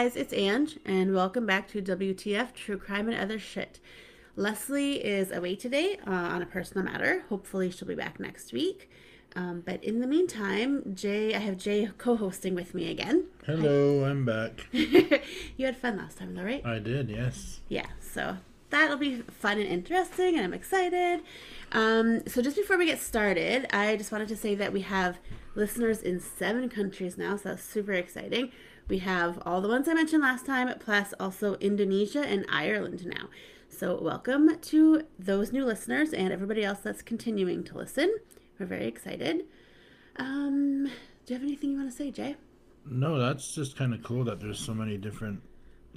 Guys, it's Ange, and welcome back to WTF True Crime and Other Shit. Leslie is away today uh, on a personal matter. Hopefully, she'll be back next week. Um, but in the meantime, Jay, I have Jay co-hosting with me again. Hello, I'm back. you had fun last time, though, right? I did, yes. Yeah, so that'll be fun and interesting, and I'm excited. Um, so just before we get started, I just wanted to say that we have listeners in seven countries now, so that's super exciting. We have all the ones I mentioned last time, plus also Indonesia and Ireland now. So welcome to those new listeners and everybody else that's continuing to listen. We're very excited. Um, do you have anything you want to say, Jay? No, that's just kind of cool that there's so many different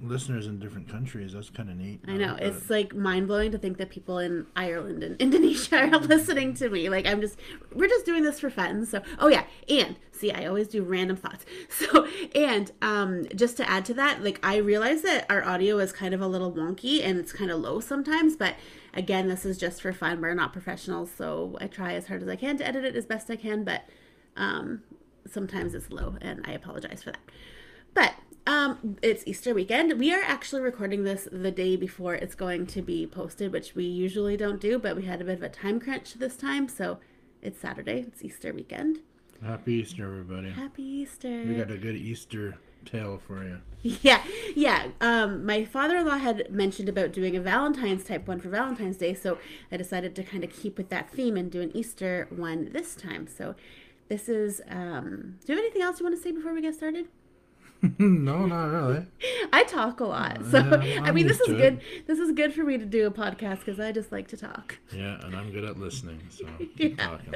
listeners in different countries. That's kind of neat. I know. It's like mind blowing to think that people in Ireland and Indonesia are listening to me. Like, I'm just, we're just doing this for fun. So, oh yeah. And see, I always do random thoughts. So, and um, just to add to that, like, I realize that our audio is kind of a little wonky and it's kind of low sometimes. But again, this is just for fun. We're not professionals. So I try as hard as I can to edit it as best I can. But um, sometimes it's low and I apologize for that. But um, it's Easter weekend. We are actually recording this the day before it's going to be posted, which we usually don't do, but we had a bit of a time crunch this time, so it's Saturday. It's Easter weekend. Happy Easter, everybody. Happy Easter. We got a good Easter tale for you. Yeah, yeah. Um, my father-in-law had mentioned about doing a Valentine's type one for Valentine's Day, so I decided to kind of keep with that theme and do an Easter one this time. So this is. Um, do you have anything else you want to say before we get started? no, not really. I talk a lot, so Yeah, I mean, this is good. it. This is good for me to do a podcast because I just like to talk. Yeah, and I'm good at listening, so keep Yeah. talking.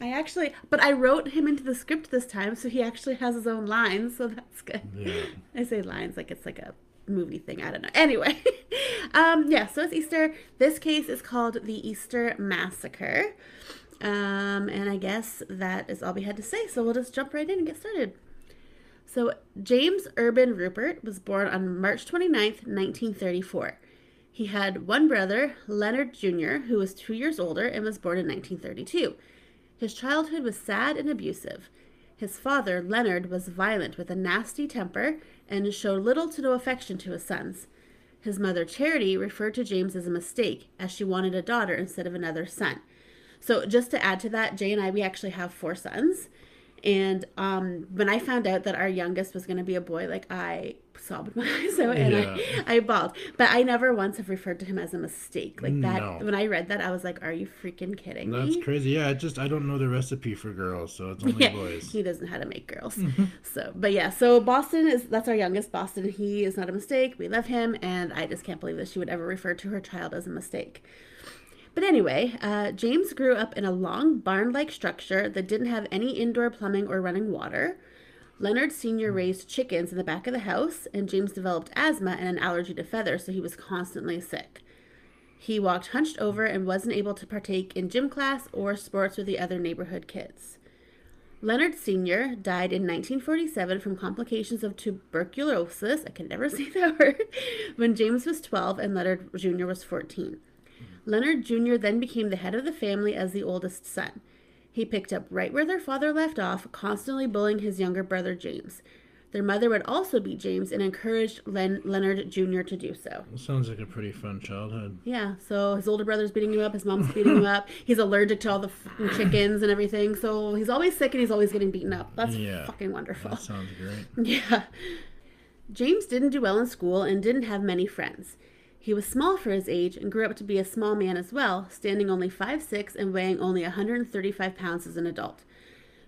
I actually, but I wrote him into the script this time, so he actually has his own lines, so that's good. Yeah. I say lines like it's like a movie thing. I don't know. Anyway, um, yeah. So it's Easter. This case is called the Easter Massacre, um, and I guess that is all we had to say. So we'll just jump right in and get started. So James Urban Ruppert was born on March 29th, 1934. He had one brother, Leonard Jr., who was two years older and was born in 1932. His childhood was sad and abusive. His father, Leonard, was violent with a nasty temper and showed little to no affection to his sons. His mother, Charity, referred to James as a mistake, as she wanted a daughter instead of another son. So, just to add to that, Jay and I, we actually have four sons. And um, when I found out that our youngest was going to be a boy, like I sobbed my eyes out and Yeah. I, I bawled. But I never once have referred to him as a mistake. Like that, No. when I read that, I was like, are you freaking kidding That's me? crazy. Yeah, I just I don't know the recipe for girls, so it's only Yeah, boys. he doesn't know how to make girls. So, but yeah, so Boston is that's our youngest. Boston, he is not a mistake. We love him, and I just can't believe that she would ever refer to her child as a mistake. But anyway, uh, James grew up in a long barn-like structure that didn't have any indoor plumbing or running water. Leonard Sr. raised chickens in the back of the house, and James developed asthma and an allergy to feathers, so he was constantly sick. He walked hunched over and wasn't able to partake in gym class or sports with the other neighborhood kids. Leonard Sr. died in 1947 from complications of tuberculosis, I can never say that word, when James was 12 and Leonard Jr. was 14. Leonard Jr. then became the head of the family as the oldest son. He picked up right where their father left off, constantly bullying his younger brother James. Their mother would also beat James and encouraged Len- Leonard Jr. to do so. Sounds like a pretty fun childhood. Yeah, so his older brother's beating him up, his mom's beating him up. He's allergic to all the chickens and everything, so he's always sick and he's always getting beaten up. That's Yeah. fucking wonderful. That sounds great. Yeah. James didn't do well in school and didn't have many friends. He was small for his age and grew up to be a small man as well, standing only 5'6 and weighing only 135 pounds as an adult.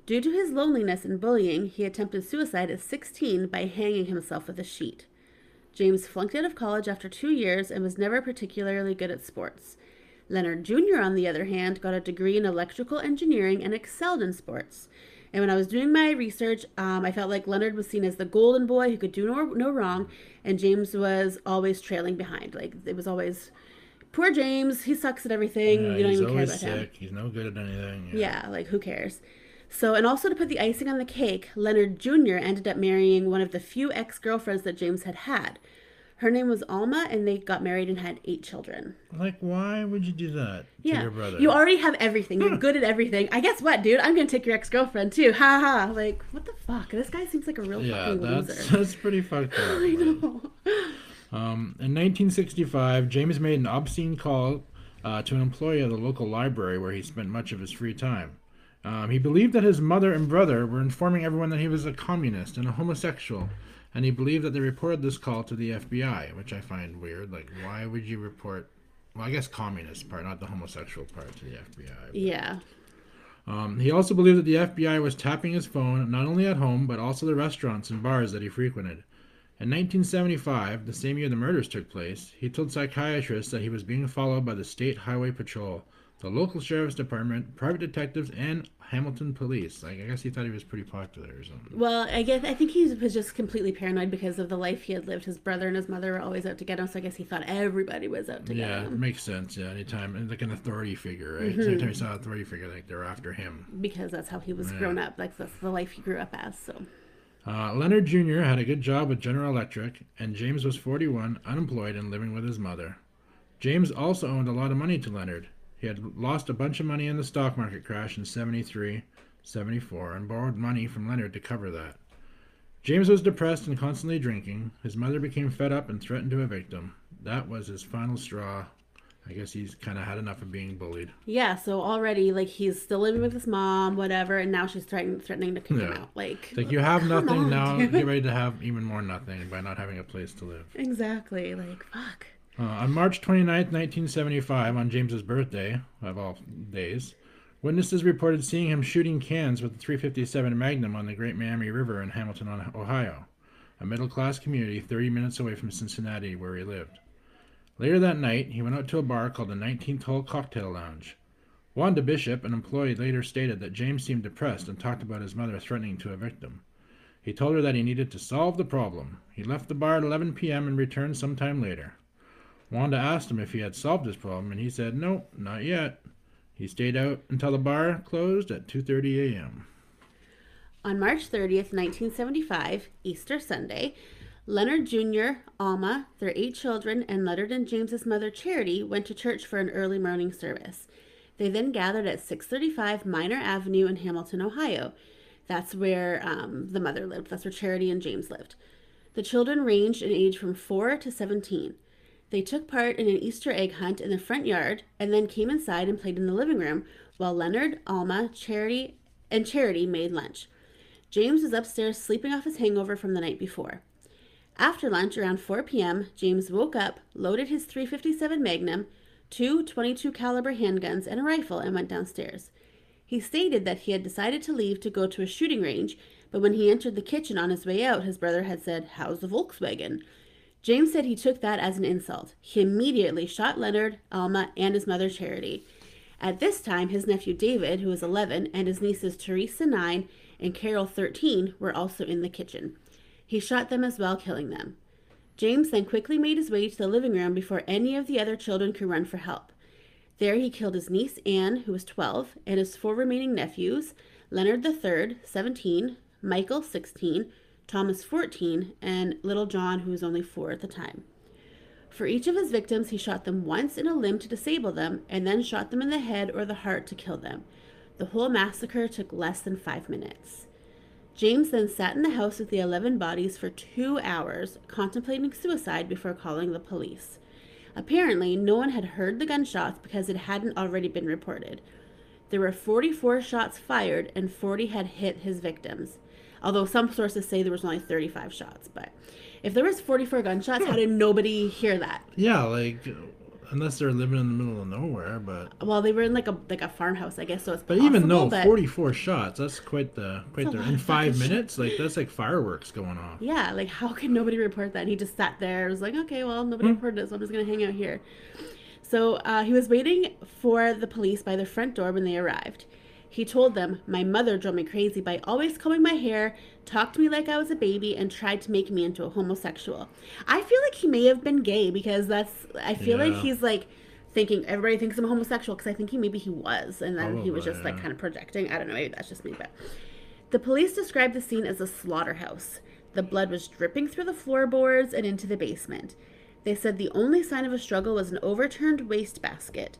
Due to his loneliness and bullying, he attempted suicide at 16 by hanging himself with a sheet. James flunked out of college after two years and was never particularly good at sports. Leonard Jr., on the other hand, got a degree in electrical engineering and excelled in sports. And when I was doing my research, um, I felt like Leonard was seen as the golden boy who could do no, no wrong, and James was always trailing behind. Like, it was always, poor James, he sucks at everything. Yeah, you don't he's even care always about him. sick. He's no good at anything. Yeah, like who cares? So, and also to put the icing on the cake, Leonard Jr. ended up marrying one of the few ex girlfriends that James had had. Her name was Alma, and they got married and had eight children. Like, why would you do that to Yeah, your brother? you already have everything. You're good at everything. I guess what, dude? I'm gonna take your ex girlfriend too. Ha ha. Like, what the fuck? This guy seems like a real yeah, fucking that's loser. that's pretty fucked up. I know. Um, in 1965, James made an obscene call uh, to an employee of the local library where he spent much of his free time. Um, he believed that his mother and brother were informing everyone that he was a communist and a homosexual, and he believed that they reported this call to the FBI, which I find weird. Like, why would you report? Well, I guess communist part, not the homosexual part, to the FBI. Yeah. Um, he also believed that the FBI was tapping his phone not only at home but also the restaurants and bars that he frequented. In 1975, the same year the murders took place, he told psychiatrists that he was being followed by the State Highway Patrol, the local sheriff's department, private detectives, and Hamilton police. Like, I guess he thought he was pretty popular or something. Well, I guess I think he was just completely paranoid because of the life he had lived. His brother and his mother were always out to get him, so I guess he thought everybody was out to get him. Yeah, it makes sense. Yeah, anytime, and like an authority figure, right? Mm-hmm. So anytime you saw an authority figure, like they're after him. because that's how he was Yeah. grown up. Like that's the life he grew up as. So Uh, Leonard Jr. had a good job with General Electric, and James was 41, unemployed, and living with his mother. James also owed a lot of money to Leonard. He had lost a bunch of money in the stock market crash in 73, 74, and borrowed money from Leonard to cover that. James was depressed and constantly drinking. His mother became fed up and threatened to evict him. That was his final straw. I guess he's kind of had enough of being bullied. yeah, so already like he's still living with his mom, whatever, and now she's threatening threatening to kick him out. Like, like you have nothing on, now, dude. get ready to have even more nothing by not having a place to live. exactly. Like fuck. Uh, on March 29th, 1975, on James's birthday, of all days, witnesses reported seeing him shooting cans with a 357 Magnum on the Great Miami River in Hamilton, Ohio, a middle class community 30 minutes away from Cincinnati, where he lived. Later that night, he went out to a bar called the 19th Hole Cocktail Lounge. Wanda Bishop, an employee, later stated that James seemed depressed and talked about his mother threatening to evict him. He told her that he needed to solve the problem. He left the bar at 11 p.m. and returned sometime later. Wanda asked him if he had solved his problem, and he said, "Nope, not yet." He stayed out until the bar closed at 2:30 a.m. On March 30th, 1975, Easter Sunday, Leonard Jr., Alma, their eight children, and Leonard and James's mother Charity went to church for an early morning service. They then gathered at 635 Minor Avenue in Hamilton, Ohio. That's where um, the mother lived. That's where Charity and James lived. The children ranged in age from 4 to 17. They took part in an Easter egg hunt in the front yard and then came inside and played in the living room while Leonard, Alma, Charity, and Charity made lunch. James was upstairs sleeping off his hangover from the night before. After lunch, around 4 p.m., James woke up, loaded his 357 Magnum, two 22 caliber handguns, and a rifle and went downstairs. He stated that he had decided to leave to go to a shooting range, but when he entered the kitchen on his way out, his brother had said, "How's the Volkswagen?" James said he took that as an insult. He immediately shot Leonard, Alma, and his mother Charity. At this time, his nephew David, who was 11, and his nieces Teresa, 9, and Carol, 13, were also in the kitchen. He shot them as well, killing them. James then quickly made his way to the living room before any of the other children could run for help. There he killed his niece Anne, who was 12, and his four remaining nephews Leonard III, 17, Michael, 16, Thomas, 14, and little John, who was only four at the time. For each of his victims, he shot them once in a limb to disable them, and then shot them in the head or the heart to kill them. The whole massacre took less than five minutes. James then sat in the house with the 11 bodies for two hours, contemplating suicide before calling the police. Apparently, no one had heard the gunshots because it hadn't already been reported. There were 44 shots fired and 40 had hit his victims. Although some sources say there was only 35 shots, but if there was 44 gunshots, how did nobody hear that? Yeah, like unless they're living in the middle of nowhere, but Well, they were in like a like a farmhouse, I guess. So it's but even though but- 44 shots, that's quite the quite the in five minutes. Like that's like fireworks going off. Yeah, like how could nobody report that? And he just sat there. Was like, okay, well, nobody reported it, so I'm just gonna hang out here. So uh, he was waiting for the police by the front door when they arrived. He told them, "My mother drove me crazy by always combing my hair, talked to me like I was a baby, and tried to make me into a homosexual." I feel like he may have been gay because that's. I feel like he's like thinking everybody thinks I'm a homosexual because I think he maybe he was, and then he was Probably, just like kind of projecting. I don't know. Maybe that's just me, but. The police described the scene as a slaughterhouse. The blood was dripping through the floorboards and into the basement. They said the only sign of a struggle was an overturned wastebasket.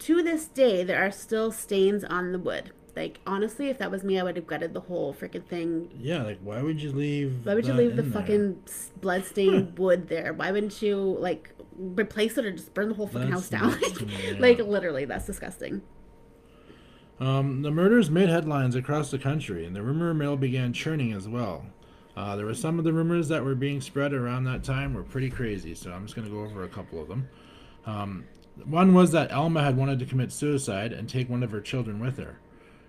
To this day, there are still stains on the wood. Like, honestly, if that was me, I would have gutted the whole freaking thing. Yeah, like why would you leave? Why would you leave the there? fucking blood-stained wood there? Why wouldn't you, like, replace it or just burn the whole fucking That's house down? me, yeah. like, literally, that's disgusting. Um, the murders made headlines across the country, and the rumor mill began churning as well. Uh, there were some of the rumors that were being spread around that time were pretty crazy, so I'm just going to go over a couple of them. Um, one was that Alma had wanted to commit suicide and take one of her children with her.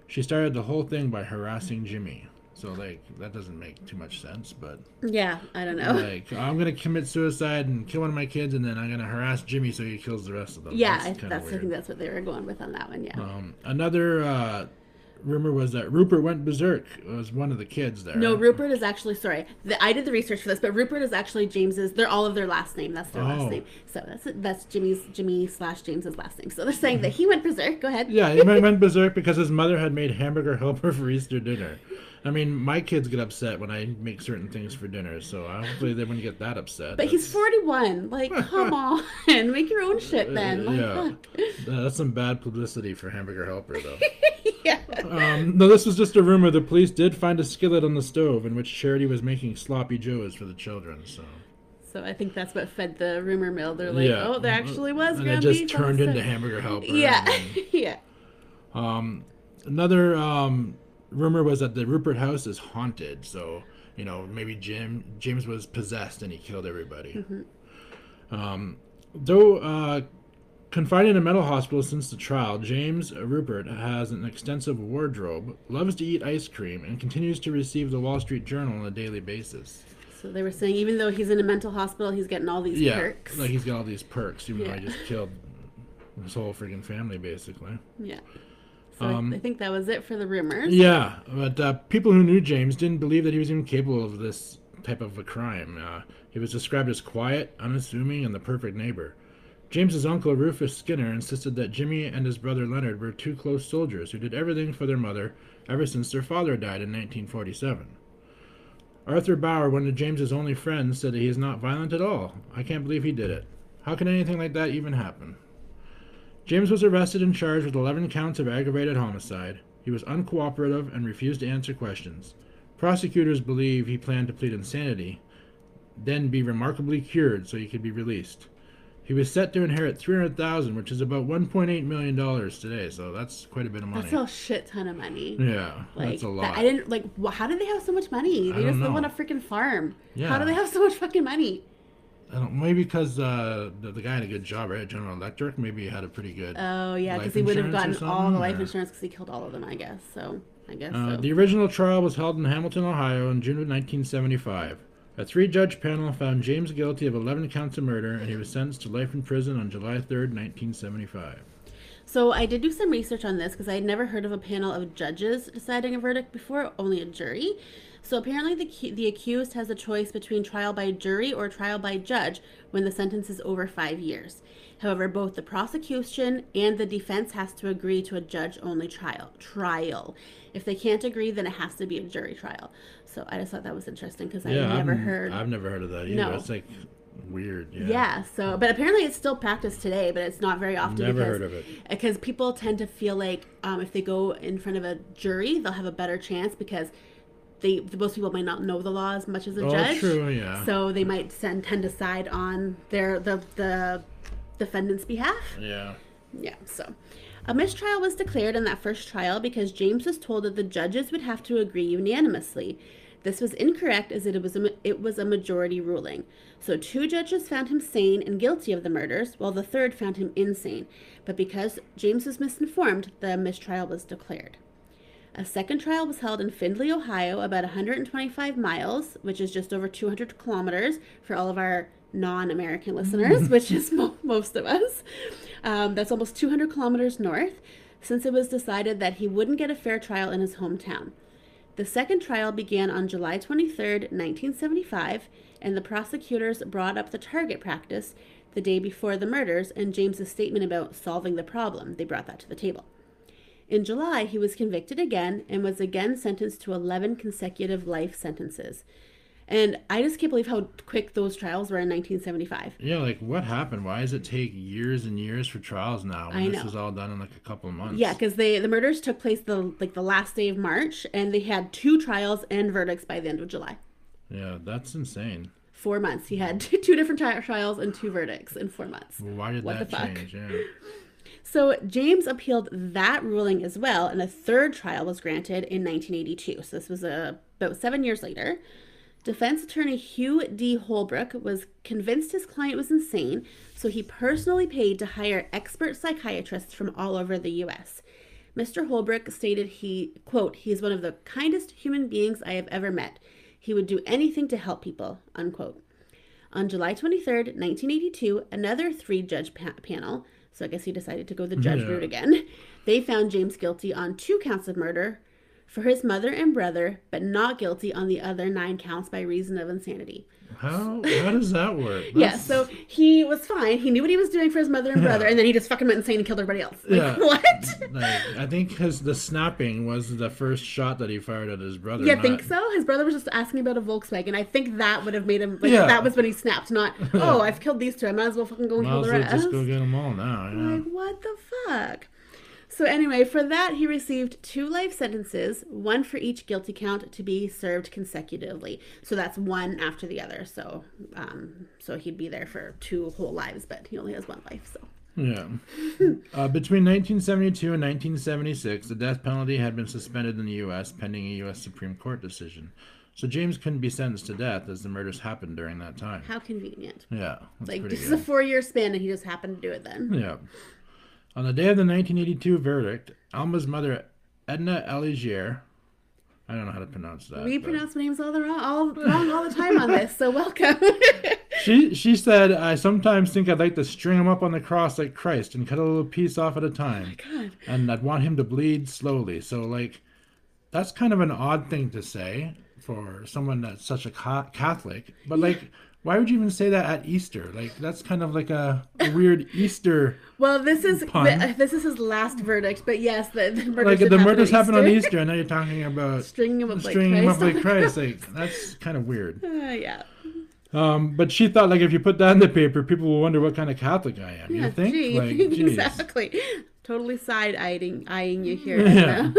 She started the whole thing by harassing Jimmy. So, like, that doesn't make too much sense, but Yeah, I don't know. like, I'm going to commit suicide and kill one of my kids, and then I'm going to harass Jimmy so he kills the rest of them. yeah, I, that's, I think that's what they were going with on that one, yeah. Um, another uh, rumor was that Ruppert went berserk. Was one of the kids there? No, Ruppert is actually sorry. The, I did the research for this, but Ruppert is actually James's. They're all of their last name. That's their Oh. last name. So that's that's Jimmy's Jimmy slash James's last name. So they're saying that he went berserk. Go ahead. Yeah, he went went berserk because his mother had made hamburger helper for Easter dinner. I mean, my kids get upset when I make certain things for dinner, so uh, hopefully they wouldn't get that upset. But he's 41. Like, come on, make your own shit then. Like, yeah. Uh, that's some bad publicity for hamburger helper, though. yeah. um, no, this was just a rumor. The police did find a skillet on the stove in which Charity was making sloppy joes for the children. So So I think that's what fed the rumor mill. They're like, yeah, oh, there actually was and it just turned into hamburger helper. Yeah, then- yeah. Um, another um, rumor was that the Ruppert house is haunted. So you know maybe Jim James was possessed and he killed everybody. Um, though uh, confined in a mental hospital since the trial, James Ruppert has an extensive wardrobe, loves to eat ice cream, and continues to receive the Wall Street Journal on a daily basis. So they were saying even though he's in a mental hospital, he's getting all these Yeah, perks. like he's got all these perks, even though I just killed his whole freaking family, basically. yeah. So Um, I think that was it for the rumors. Yeah, but uh, people who knew James didn't believe that he was even capable of this type of a crime. Uh, he was described as quiet, unassuming, and the perfect neighbor. James's uncle Rufus Skinner insisted that Jimmy and his brother Leonard were two close soldiers who did everything for their mother ever since their father died in 1947. Arthur Bauer, one of James's only friends, said that he is not violent at all. I can't believe he did it. How can anything like that even happen? James was arrested and charged with 11 counts of aggravated homicide. He was uncooperative and refused to answer questions. Prosecutors believe he planned to plead insanity, then be remarkably cured so he could be released. He was set to inherit 300,000, which is about 1.8 million dollars today, so that's quite a bit of money. That's a shit ton of money. yeah, Like that's a that- lot. I didn't like. How did they have so much money? They just live on a freaking farm. Yeah. How do they have so much fucking money? I don't, maybe because uh, the, the guy had a good job, right? General Electric, maybe he had a pretty good. Oh yeah, because he would have gotten all the life or- insurance because he killed all of them. I guess so. I guess Uh, so. the original trial was held in Hamilton, Ohio in June of 1975. A three judge panel found James guilty of 11 counts of murder, and he was sentenced to life in prison on July 3rd, 1975. So I did do some research on this because I had never heard of a panel of judges deciding a verdict before, only a jury. So apparently the the accused has a choice between trial by jury or trial by judge when the sentence is over 5 years. However, both the prosecution and the defense has to agree to a judge only trial. Trial. If they can't agree, then it has to be a jury trial. So I just thought that was interesting because I yeah, never I've, heard I've never heard of that either. No. It's like weird. Yeah. yeah. so but apparently it's still practiced today, but it's not very often. Never because, heard of it. Because people tend to feel like um, if they go in front of a jury, they'll have a better chance because they most people might not know the law as much as a Oh, judge. true, yeah. So they might send, tend to side on their the the defendant's behalf. Yeah. Yeah, so a mistrial was declared in that first trial because James was told that the judges would have to agree unanimously. This was incorrect as it was a, it was a majority ruling. So two judges found him sane and guilty of the murders, while the third found him insane. But because James was misinformed, the mistrial was declared. A second trial was held in Findlay, Ohio, about 125 miles, which is just over 200 kilometers for all of our non American listeners, which is mo- most of us. Um, that's almost 200 kilometers north, since it was decided that he wouldn't get a fair trial in his hometown. The second trial began on July 23, 1975, and the prosecutors brought up the target practice the day before the murders and James's statement about solving the problem. They brought that to the table. In July, he was convicted again and was again sentenced to 11 consecutive life sentences. And I just can't believe how quick those trials were in 1975. Yeah, like what happened? Why does it take years and years for trials now? When I this was all done in like a couple of months. Yeah, because they the murders took place the like the last day of March, and they had two trials and verdicts by the end of July. Yeah, that's insane. Four months. He had two different tri- trials and two verdicts in four months. Well, why did What that change? Yeah. So James appealed that ruling as well, and a third trial was granted in 1982. So this was uh, about seven years later. Defense attorney Hugh D. Holbrook was convinced his client was insane, so he personally paid to hire expert psychiatrists from all over the U.S. Mr. Holbrook stated he, quote, he is one of the kindest human beings I have ever met. He would do anything to help people, unquote. On July 23rd, 1982, another three judge pa- panel, so I guess he decided to go the judge Yeah. route again, they found James guilty on two counts of murder for his mother and brother, but not guilty on the other nine counts by reason of insanity. How how does that work? Yeah, so he was fine. He knew what he was doing for his mother and brother, and then he just fucking went insane and killed everybody else. Like, Yeah. what? like, I think his the snapping was the first shot that he fired at his brother. Yeah, I not- think so. His brother was just asking about a Volkswagen. I think that would have made him like Yeah. that was when he snapped, not oh I've killed these two. I might as well fucking go and Might kill as the rest. just go get them all now. Yeah. Like what the fuck? So anyway, for that he received two life sentences, one for each guilty count to be served consecutively. So that's one after the other. So um so he'd be there for two whole lives, but he only has one life. So Yeah. uh, between 1972 and 1976, the death penalty had been suspended in the U.S. pending a U.S. Supreme Court decision. So James couldn't be sentenced to death as the murders happened during that time. how convenient. Yeah, Like this is a four year span and he just happened to do it then. Yeah. On the day of the 1982 verdict, Alma's mother, Edna Eligier, I don't know how to pronounce that. We but- pronounce names all the wrong all wrong all the time on this, so welcome. She she said, "I sometimes think I'd like to string him up on the cross like Christ and cut a little piece off at a time, oh God. and I'd want him to bleed slowly." So like, that's kind of an odd thing to say for someone that's such a ca- Catholic. But like, why would you even say that at Easter? Like, that's kind of like a, a weird Easter. Well, this is th- this is his last verdict, but yes, the, the murders Like the happen murders on Easter. And now you're talking about Stringing him up like stringing up Christ. like Christ. Like that's kind of weird. Uh, yeah. Um, but she thought like if you put that in the paper, people will wonder what kind of Catholic I am. Yeah, you think? gee, Like, exactly. Totally side eyeing eyeing you here. Yeah.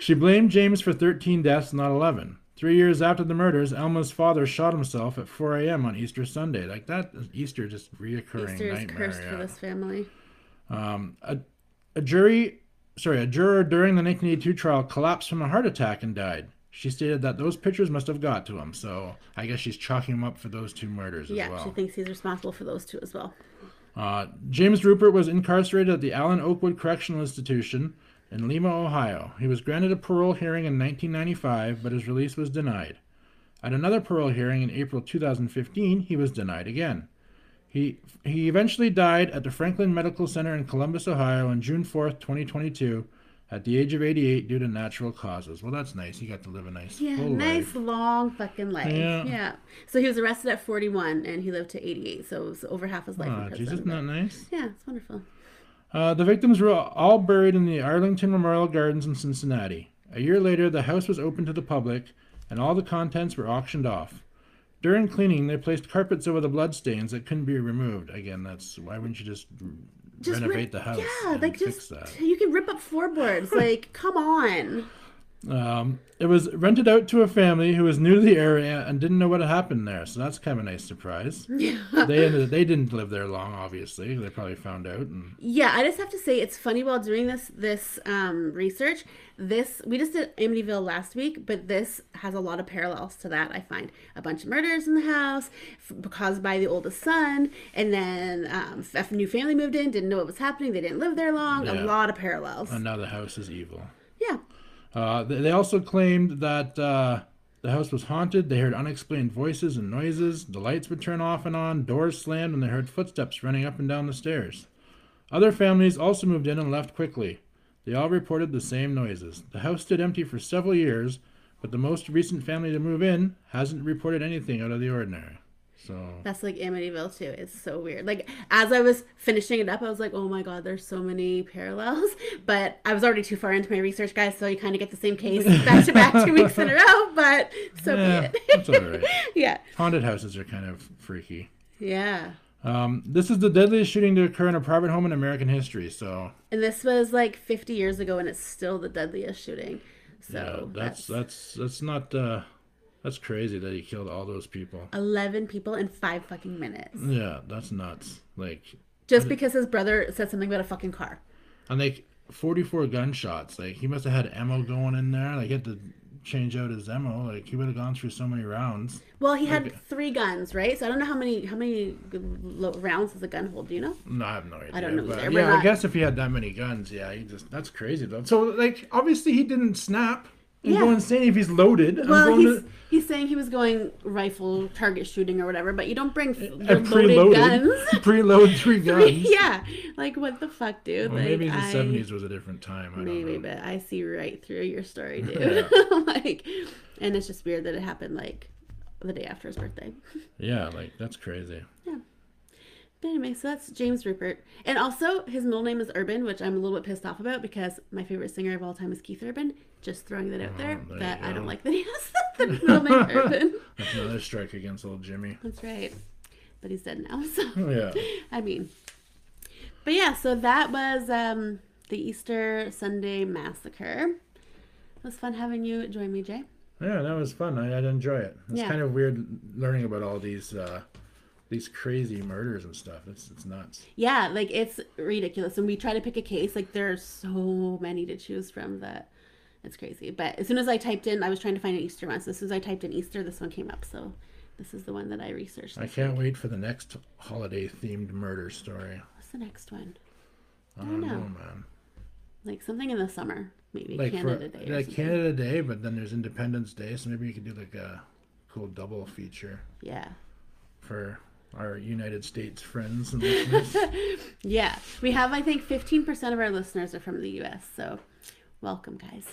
She blamed James for 13 deaths, not 11. Three years after the murders, Elma's father shot himself at 4 a.m. on Easter Sunday. Like that, Easter just reoccurring Easter is nightmare. cursed yeah. for this family. Um, a, a jury, sorry, a juror during the 1982 trial collapsed from a heart attack and died. She stated that those pictures must have got to him, so I guess she's chalking him up for those two murders Yeah, as well. Yeah, she thinks he's responsible for those two as well. Uh, James Ruppert was incarcerated at the Allen Oakwood Correctional Institution in Lima, Ohio. He was granted a parole hearing in 1995, but his release was denied. At another parole hearing in April 2015, he was denied again. He, he eventually died at the Franklin Medical Center in Columbus, Ohio on June 4th, 2022, at the age of 88 due to natural causes. Well, that's nice. He got to live a nice Yeah, nice life. long fucking life. Yeah. Yeah. So he was arrested at 41 and he lived to 88, so it was over half his life Oh, in prison. isn't that nice? Yeah, it's wonderful. Uh, the victims were all buried in the Arlington Memorial Gardens in Cincinnati. A year later, the house was opened to the public, and all the contents were auctioned off. During cleaning, they placed carpets over the bloodstains that couldn't be removed. Again, that's why wouldn't you just, Just renovate rip- the house Yeah, and like fix just that? you can rip up floorboards. like, come on. Um, it was rented out to a family who was new to the area and didn't know what had happened there, so that's kind of a nice surprise. Yeah. They ended, they didn't live there long, obviously. They probably found out. And, Yeah, I just have to say it's funny while doing this this um, research. This we just did Amityville last week, but this has a lot of parallels to that. I find a bunch of murders in the house f- caused by the oldest son, and then um, a new family moved in, didn't know what was happening, they didn't live there long. Yeah. A lot of parallels. and now the house is evil. Uh, they they also claimed that uh, the house was haunted. They heard unexplained voices and noises. The lights would turn off and on, doors slammed, and they heard footsteps running up and down the stairs. Other families also moved in and left quickly. They all reported the same noises. The house stood empty for several years, but the most recent family to move in hasn't reported anything out of the ordinary. So That's like Amityville too. It's so weird. Like as I was finishing it up, I was like, "Oh my god, there's so many parallels." But I was already too far into my research, guys. So you kind of get the same case back to back, two weeks in a row. But so yeah, be that's it. all right. yeah, Haunted houses are kind of freaky. yeah. Um, this is the deadliest shooting to occur in a private home in American history. So And this was like 50 years ago, and it's still the deadliest shooting. yeah, So that's that's that's not uh, that's crazy that he killed all those people. 11 people in five fucking minutes, Yeah, that's nuts. Like just because his brother said something about a fucking car. and like forty four gunshots. Like he must have had ammo going in there. Like he had to change out his ammo. Like he would have gone through so many rounds. Well, he had three guns, right? So I don't know how many how many rounds does a gun hold. Do you know? No, I have no idea. I don't know but either. Yeah, I guess if he had that many guns, yeah, he just that's crazy though. So like obviously he didn't snap and Yeah. go insane if he's loaded. I'm Well, going he's to- he's saying he was going rifle target shooting or whatever, but you don't bring f- and loaded preloaded, guns. preload three guns. yeah, like what the fuck, dude? Well, like maybe the I- seventies was a different time. I Maybe, don't know. but I see right through your story, dude. like, and it's just weird that it happened like the day after his birthday. Yeah, like that's crazy. But anyway, so that's James Ruppert, and also his middle name is Urban, which I'm a little bit pissed off about because my favorite singer of all time is Keith Urban. Just throwing that out there, Oh, there that I don't like that he has the middle name Urban. That's another strike against old Jimmy. That's right, but he's dead now. So Yeah. I mean, but yeah, so that was um, the Easter Sunday massacre. It was fun having you join me, Jay. Yeah, that was fun. I, I'd enjoy it. It's Yeah. kind of weird learning about all these uh, these crazy murders and stuff. It's it's nuts. Yeah, like it's ridiculous. And we try to pick a case, like there are so many to choose from that it's crazy. But as soon as I typed in, I was trying to find an Easter one. So as soon as I typed in Easter, this one came up. So this is the one that I researched. I can't wait for the next holiday themed murder story. What's the next one? I don't don't know, know. man. Like something in the summer, maybe Like Canada for Day. Like something. Canada Day, but then there's Independence Day, so maybe you could do like a cool double feature Yeah. for our United States friends and listeners. Yeah. We have, I think, 15% of our listeners are from the US. So welcome, guys.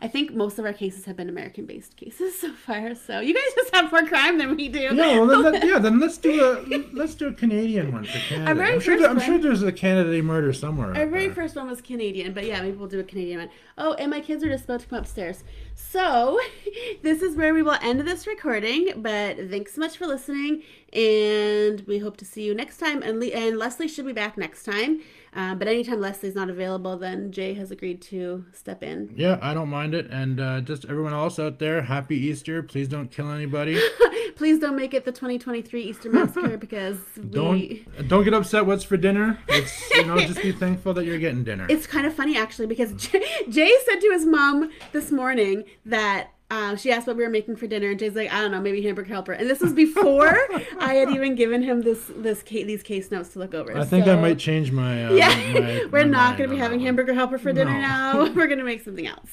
I think most of our cases have been American based cases so far. So you guys have more crime than we do. yeah, well, then, yeah, then let's do a let's do a Canadian one for Canada. very I'm sure, first I'm one- sure there's a Canada murder somewhere. Our very there. first one was Canadian, but yeah, maybe we'll do a Canadian one. Oh, and my kids are just about to come upstairs. So, this is where we will end this recording, but thanks so much for listening, and we hope to see you next time. And, Le- and Leslie should be back next time, uh, but anytime Leslie's not available, then Jay has agreed to step in. Yeah, I don't mind it. And uh, just everyone else out there, happy Easter. Please don't kill anybody. Please don't make it the 2023 Easter Massacre because Don't we. don't get upset. What's for dinner? It's you know just be thankful that you're getting dinner. It's kind of funny actually because Jay, Jay said to his mom this morning that uh, she asked what we were making for dinner, and Jay's like, I don't know, maybe hamburger helper. And this was before I had even given him this this ca- these case notes to look over. I think I might change my. Uh, Yeah, my- we're my not going to be having hamburger helper for dinner No. now. we're going to make something else.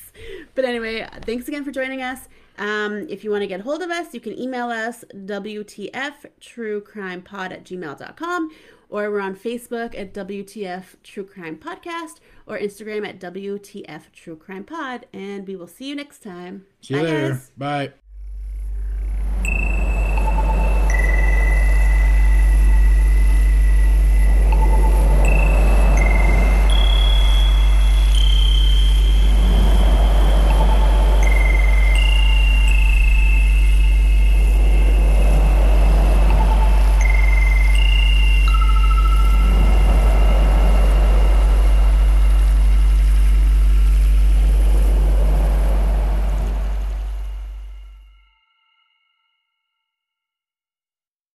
But anyway, thanks again for joining us. Um, if you want to get hold of us, you can email us WTF True Crime Pod at gmail.com or we're on Facebook at WTF True Crime Podcast or Instagram at WTF True Crime Pod. And we will see you next time. See you Bye, later. guys. Bye.